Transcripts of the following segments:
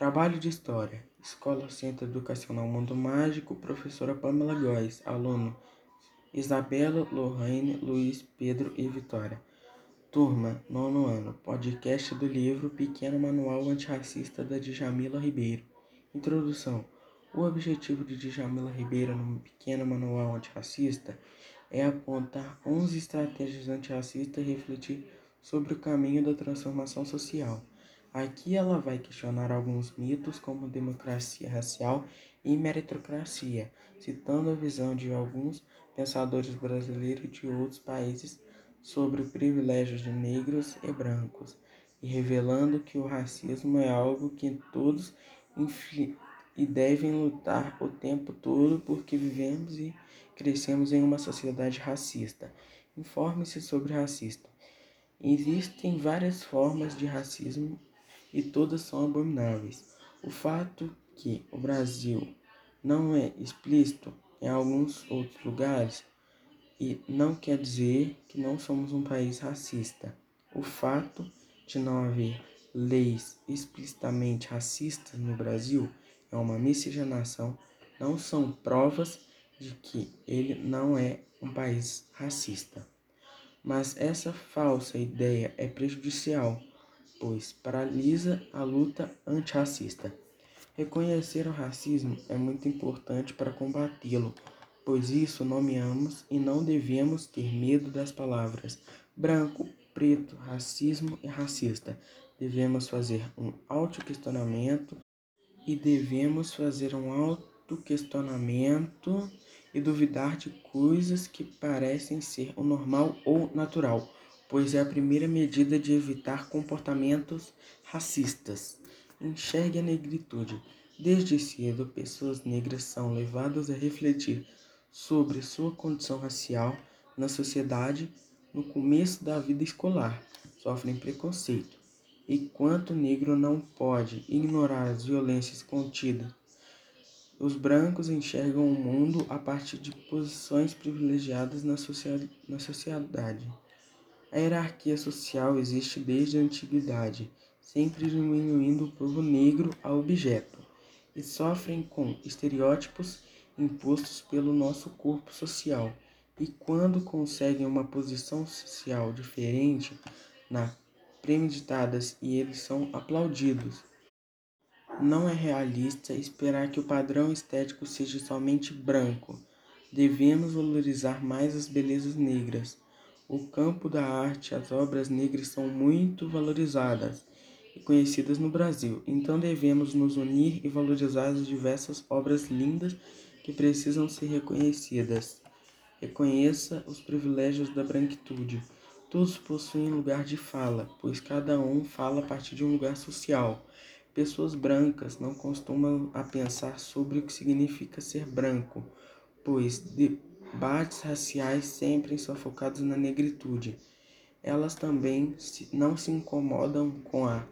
Trabalho de História. Escola Centro Educacional Mundo Mágico. Professora Pamela Góes. Aluno Isabela, Lorraine, Luiz, Pedro e Vitória. Turma, nono ano. Podcast do livro Pequeno Manual Antirracista da Djamila Ribeiro. Introdução. O objetivo de Djamila Ribeiro no Pequeno Manual Antirracista é apontar 11 estratégias antirracistas e refletir sobre o caminho da transformação social. Aqui ela vai questionar alguns mitos como democracia racial e meritocracia, citando a visão de alguns pensadores brasileiros de outros países sobre o privilégio de negros e brancos, e revelando que o racismo é algo que todos e devem lutar o tempo todo porque vivemos e crescemos em uma sociedade racista. Informe-se sobre racismo. Existem várias formas de racismo e todas são abomináveis. O fato que o Brasil não é explícito em alguns outros lugares e não quer dizer que não somos um país racista. O fato de não haver leis explicitamente racistas no Brasil é uma miscigenação, não são provas de que ele não é um país racista. Mas essa falsa ideia é prejudicial pois paralisa a luta antirracista. Reconhecer o racismo é muito importante para combatê-lo, pois isso nomeamos e não devemos ter medo das palavras branco, preto, racismo e racista. Devemos fazer um autoquestionamento e devemos fazer um autoquestionamento e duvidar de coisas que parecem ser o normal ou natural pois é a primeira medida de evitar comportamentos racistas. Enxergue a negritude. Desde cedo, pessoas negras são levadas a refletir sobre sua condição racial na sociedade no começo da vida escolar. Sofrem preconceito. E quanto negro não pode ignorar as violências contidas, os brancos enxergam o mundo a partir de posições privilegiadas na sociedade. A hierarquia social existe desde a antiguidade, sempre diminuindo o povo negro a objeto, e sofrem com estereótipos impostos pelo nosso corpo social. E quando conseguem uma posição social diferente, na premeditadas e eles são aplaudidos. Não é realista esperar que o padrão estético seja somente branco. Devemos valorizar mais as belezas negras o campo da arte, as obras negras são muito valorizadas e conhecidas no Brasil, então devemos nos unir e valorizar as diversas obras lindas que precisam ser reconhecidas. Reconheça os privilégios da branquitude. Todos possuem lugar de fala, pois cada um fala a partir de um lugar social. Pessoas brancas não costumam a pensar sobre o que significa ser branco, pois de Debates raciais sempre são focados na negritude. Elas também não se incomodam com a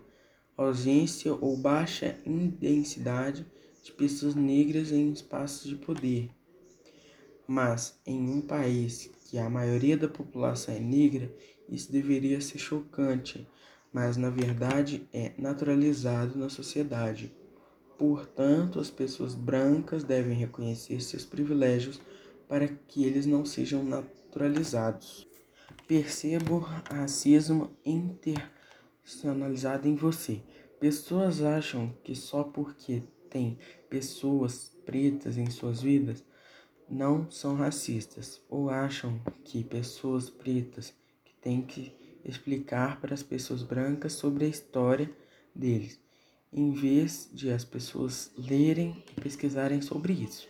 ausência ou baixa intensidade de pessoas negras em espaços de poder. Mas em um país que a maioria da população é negra, isso deveria ser chocante, mas na verdade é naturalizado na sociedade. Portanto, as pessoas brancas devem reconhecer seus privilégios para que eles não sejam naturalizados. Percebo racismo internacionalizado em você. Pessoas acham que só porque tem pessoas pretas em suas vidas não são racistas, ou acham que pessoas pretas que têm que explicar para as pessoas brancas sobre a história deles, em vez de as pessoas lerem e pesquisarem sobre isso.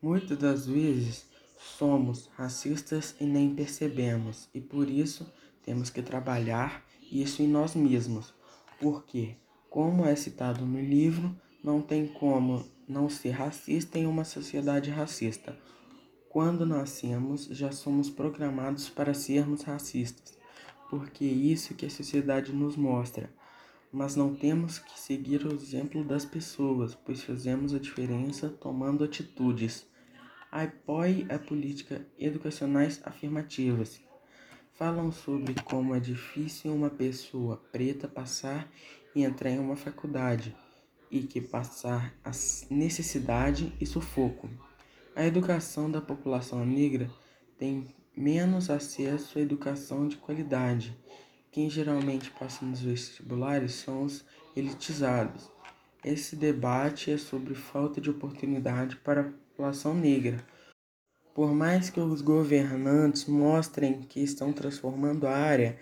Muitas das vezes somos racistas e nem percebemos, e por isso temos que trabalhar isso em nós mesmos, porque, como é citado no livro, não tem como não ser racista em uma sociedade racista. Quando nascemos, já somos programados para sermos racistas, porque é isso que a sociedade nos mostra. Mas não temos que seguir o exemplo das pessoas, pois fazemos a diferença tomando atitudes. Apoie a política educacionais afirmativas. Falam sobre como é difícil uma pessoa preta passar e entrar em uma faculdade e que passar a necessidade e sufoco. A educação da população negra tem menos acesso à educação de qualidade. Quem geralmente passa nos vestibulares são os elitizados. Esse debate é sobre falta de oportunidade para população negra. Por mais que os governantes mostrem que estão transformando a área,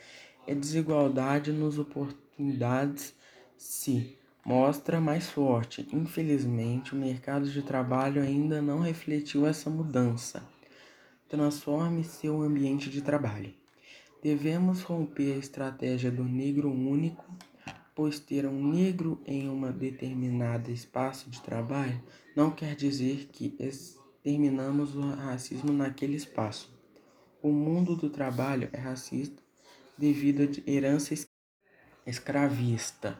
a desigualdade nas oportunidades se mostra mais forte. Infelizmente, o mercado de trabalho ainda não refletiu essa mudança. Transforme seu ambiente de trabalho. Devemos romper a estratégia do negro único, pois ter um negro em uma determinada espaço de trabalho não quer dizer que exterminamos o racismo naquele espaço. O mundo do trabalho é racista devido à herança escravista.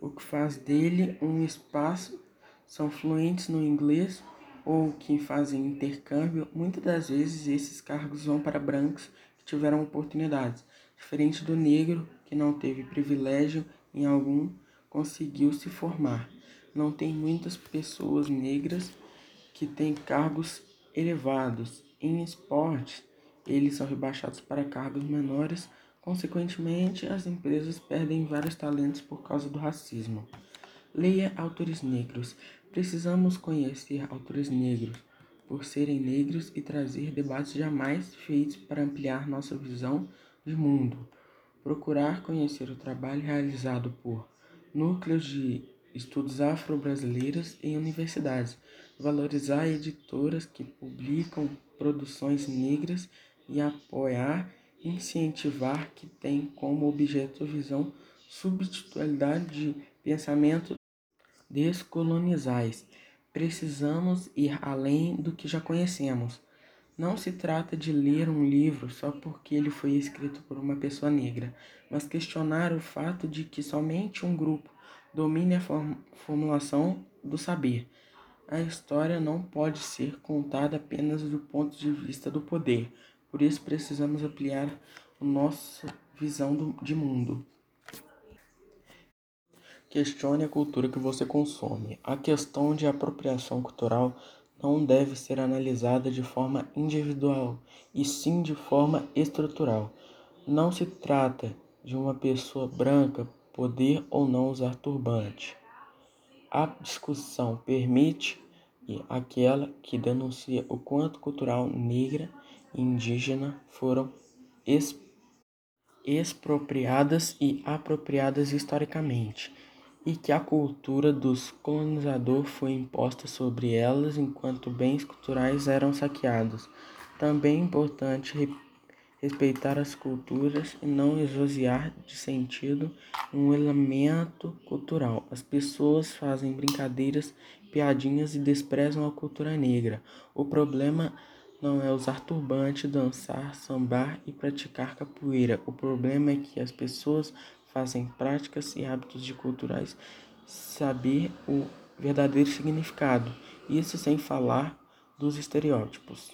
O que faz dele um espaço são fluentes no inglês ou que fazem intercâmbio, muitas das vezes esses cargos vão para brancos que tiveram oportunidades, diferente do negro que não teve privilégio em algum, conseguiu se formar. Não tem muitas pessoas negras que têm cargos elevados. Em esporte, eles são rebaixados para cargos menores, consequentemente, as empresas perdem vários talentos por causa do racismo. Leia autores negros. Precisamos conhecer autores negros por serem negros e trazer debates jamais feitos para ampliar nossa visão de mundo. Procurar conhecer o trabalho realizado por núcleos de estudos afro-brasileiros em universidades. Valorizar editoras que publicam produções negras e apoiar incentivar que tem como objeto visão subtextualidade de pensamento descolonizais. Precisamos ir além do que já conhecemos. Não se trata de ler um livro só porque ele foi escrito por uma pessoa negra, mas questionar o fato de que somente um grupo domine a formulação do saber. A história não pode ser contada apenas do ponto de vista do poder, por isso precisamos ampliar a nossa visão de mundo. Questione a cultura que você consome. A questão de apropriação cultural não deve ser analisada de forma individual, e sim de forma estrutural. Não se trata de uma pessoa branca poder ou não usar turbante. A discussão permite e aquela que denuncia o quanto cultural negra e indígena foram expropriadas e apropriadas historicamente e que a cultura dos colonizadores foi imposta sobre elas enquanto bens culturais eram saqueados. Também é importante respeitar as culturas e não esvaziar de sentido um elemento cultural. As pessoas fazem brincadeiras, piadinhas e desprezam a cultura negra. O problema não é usar turbante, dançar, sambar e praticar capoeira. O problema é que as pessoas fazem práticas e hábitos de culturais saber o verdadeiro significado, isso sem falar dos estereótipos.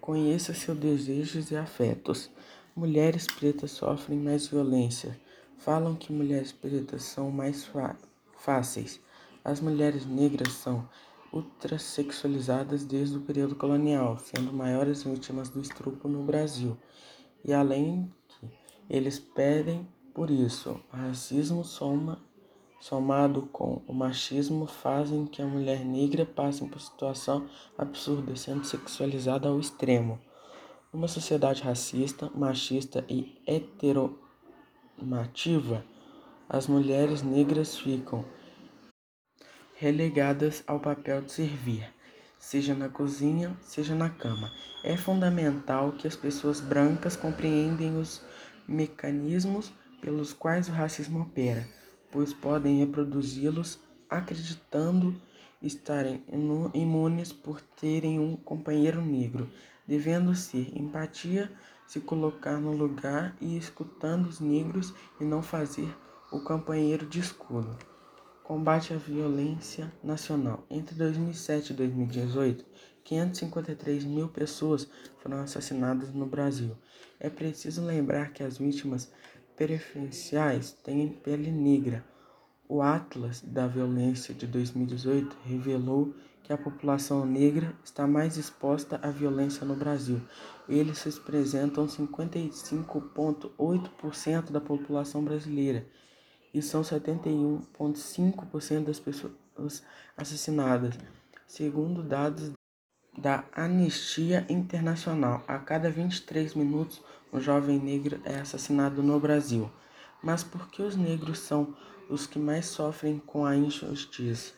Conheça seus desejos e afetos. Mulheres pretas sofrem mais violência. Falam que mulheres pretas são mais fáceis. As mulheres negras são ultrasexualizadas desde o período colonial, sendo maiores vítimas do estupro no Brasil. E além que eles pedem por isso, o racismo soma, somado com o machismo fazem que a mulher negra passe por situação absurda, sendo sexualizada ao extremo. Numa sociedade racista, machista e heteronormativa, as mulheres negras ficam relegadas ao papel de servir, seja na cozinha, seja na cama. É fundamental que as pessoas brancas compreendem os mecanismos pelos quais o racismo opera, pois podem reproduzi-los acreditando estarem imunes por terem um companheiro negro, devendo ser empatia, se colocar no lugar e escutando os negros e não fazer o companheiro de escudo. Combate à violência nacional. Entre 2007 e 2018, 553 mil pessoas foram assassinadas no Brasil. É preciso lembrar que as vítimas preferenciais têm pele negra. O Atlas da Violência de 2018 revelou que a população negra está mais exposta à violência no Brasil. Eles representam 55,8% da população brasileira e são 71,5% das pessoas assassinadas, segundo dados da Anistia Internacional. A cada 23 minutos, um jovem negro é assassinado no Brasil. Mas por que os negros são os que mais sofrem com a injustiça?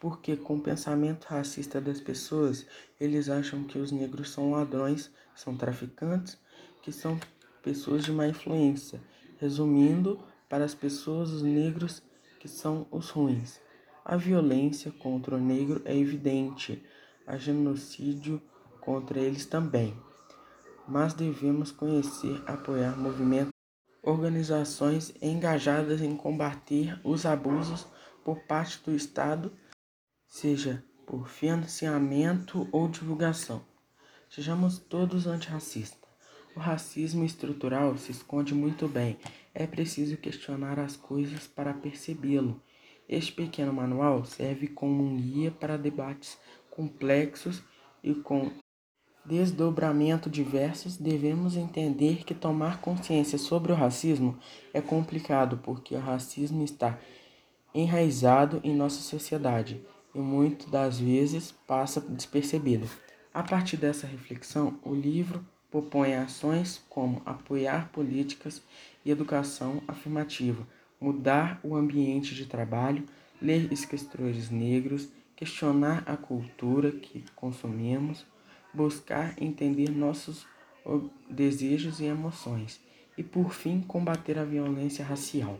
Porque, com o pensamento racista das pessoas, eles acham que os negros são ladrões, são traficantes, que são pessoas de má influência. Resumindo, para as pessoas, os negros que são os ruins. A violência contra o negro é evidente, há genocídio contra eles também. Mas devemos conhecer, apoiar movimentos, organizações engajadas em combater os abusos por parte do Estado, seja por financiamento ou divulgação. Sejamos todos antirracistas. O racismo estrutural se esconde muito bem. É preciso questionar as coisas para percebê-lo. Este pequeno manual serve como um guia para debates complexos e com desdobramento diversos. Devemos entender que tomar consciência sobre o racismo é complicado, porque o racismo está enraizado em nossa sociedade e muitas das vezes passa despercebido. A partir dessa reflexão, o livro propõe ações como apoiar políticas e educação afirmativa, mudar o ambiente de trabalho, ler escritores negros, questionar a cultura que consumimos, buscar entender nossos desejos e emoções e, por fim, combater a violência racial.